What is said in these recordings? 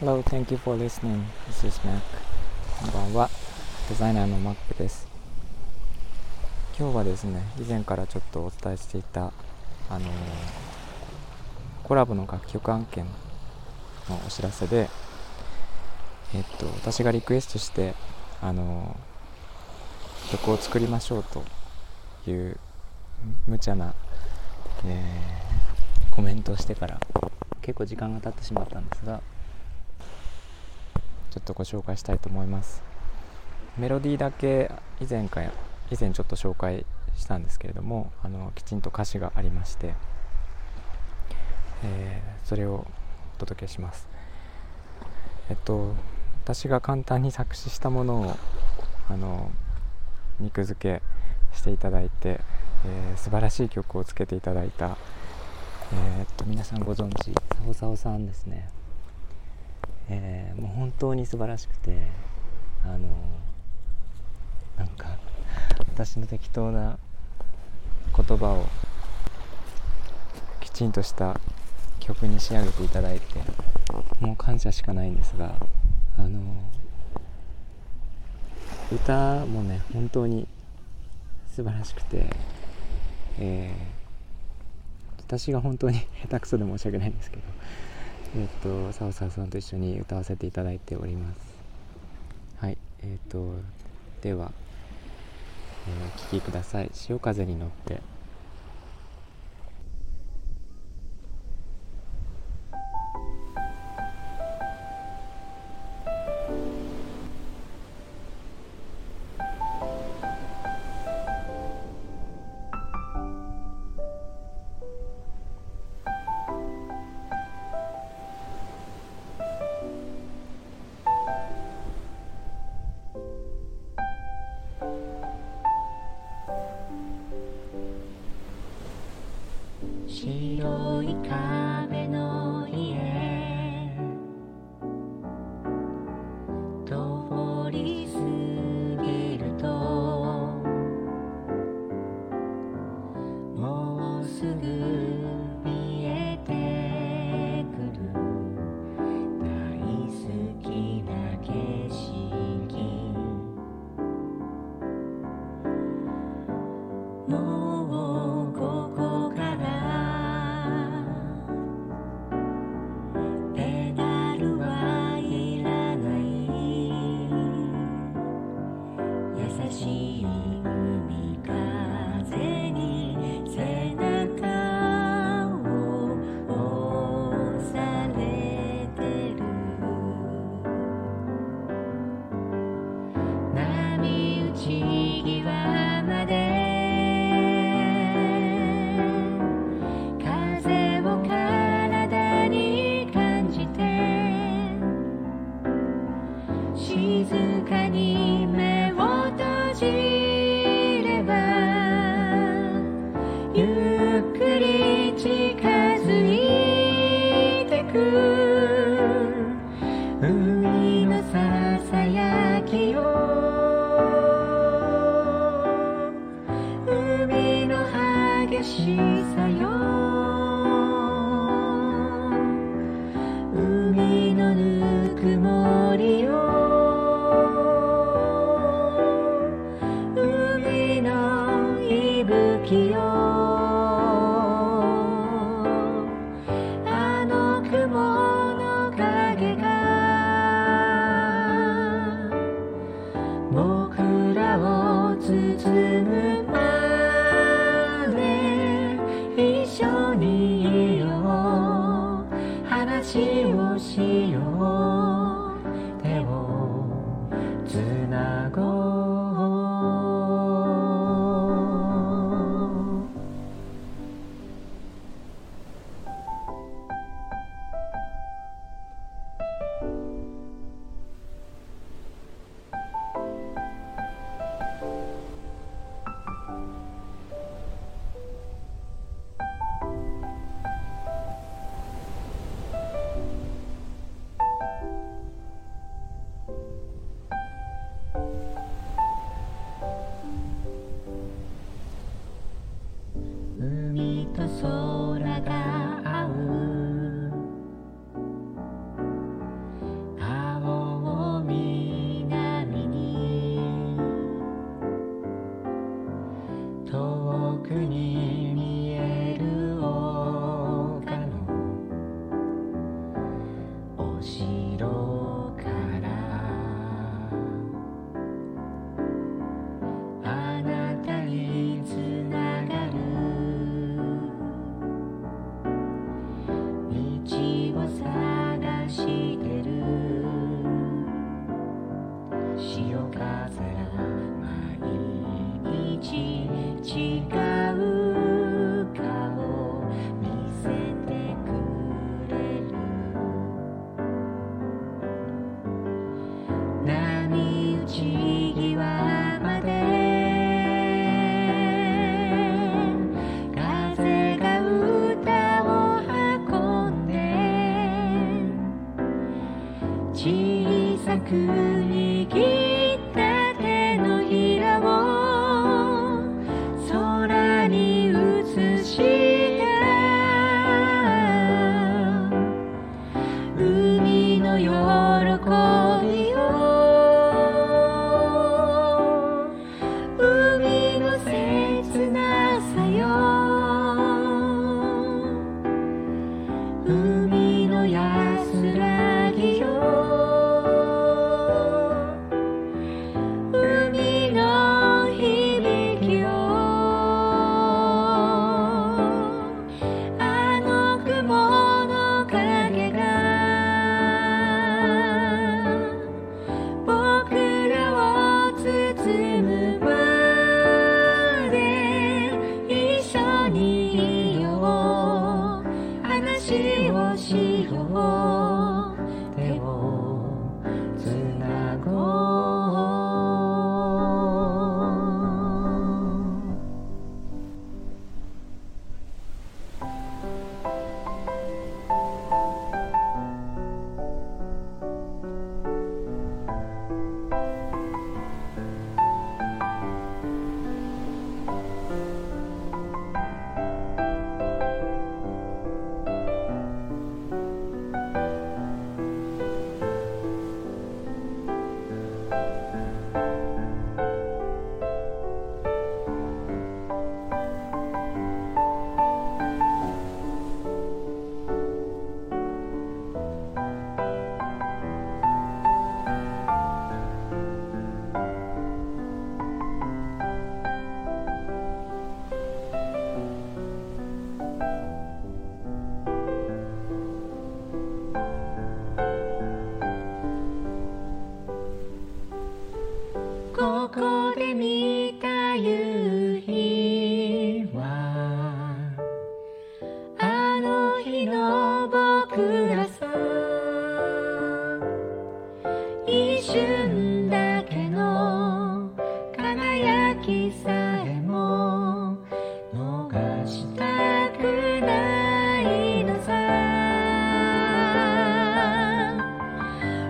Hello, thank you for listening. This is Mac. こんばんは。デザイナーの Mac です。今日はですね、以前からちょっとお伝えしていた、あのーコラボの楽曲案件のお知らせで、えっと、私がリクエストして、あのー曲を作りましょうという無茶な、えーコメントをしてから結構時間が経ってしまったんですがちょっとご紹介したいと思います。メロディーだけ以前か以前ちょっと紹介したんですけれどもあのきちんと歌詞がありまして、えーそれをお届けします。えっと私が簡単に作詞したものをあの肉付けしていただいて、えー素晴らしい曲をつけていただいたえーっと皆さんご存知サオサオさんですね、本当に素晴らしくてあのなんか私の適当な言葉をきちんとした曲に仕上げていただいてもう感謝しかないんですがあの歌もね本当に素晴らしくて、えー私が本当に下手くそで申し訳ないんですけどえっ、とサオサオさんと一緒に歌わせていただいております。はい。えっ、とでは、えーお聴きください。潮風に乗って。僕らを包む愛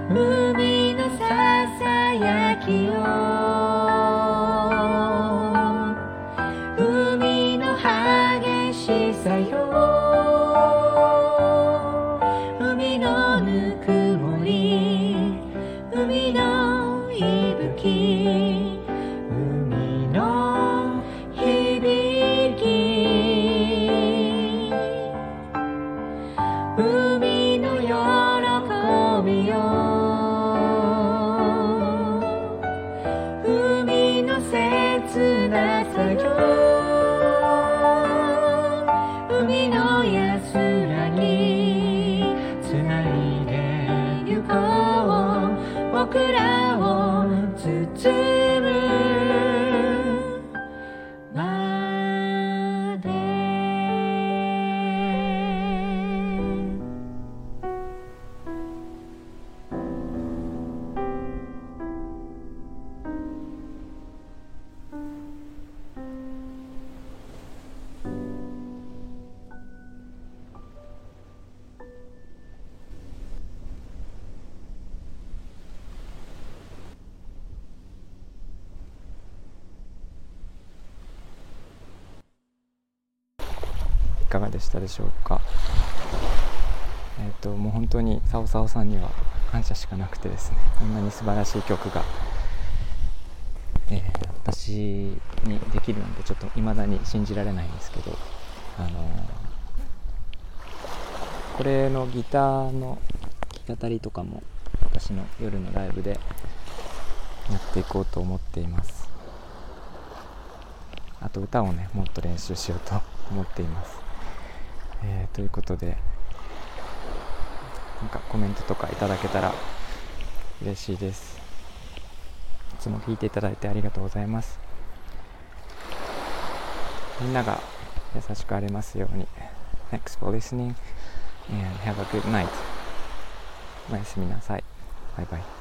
海のささやきよ海の激しさよ。海のぬくもり。海の息吹。かがでしたでしょうか？えっ、ともう本当にサオサオさんには感謝しかなくてですね。こんなに素晴らしい曲が、えー私にできるなんてちょっと未だに信じられないんですけどあのーこれのギターの弾き語りとかも私の夜のライブでやっていこうと思っています。あと歌をねもっと練習しようと思っています、えーということでなんかコメントとかいただけたら嬉しいです。いつも聞いていただいてありがとうございます。みんなが優しくありますように Thanks for listening and have a good night. おやすみなさい。バイバイ。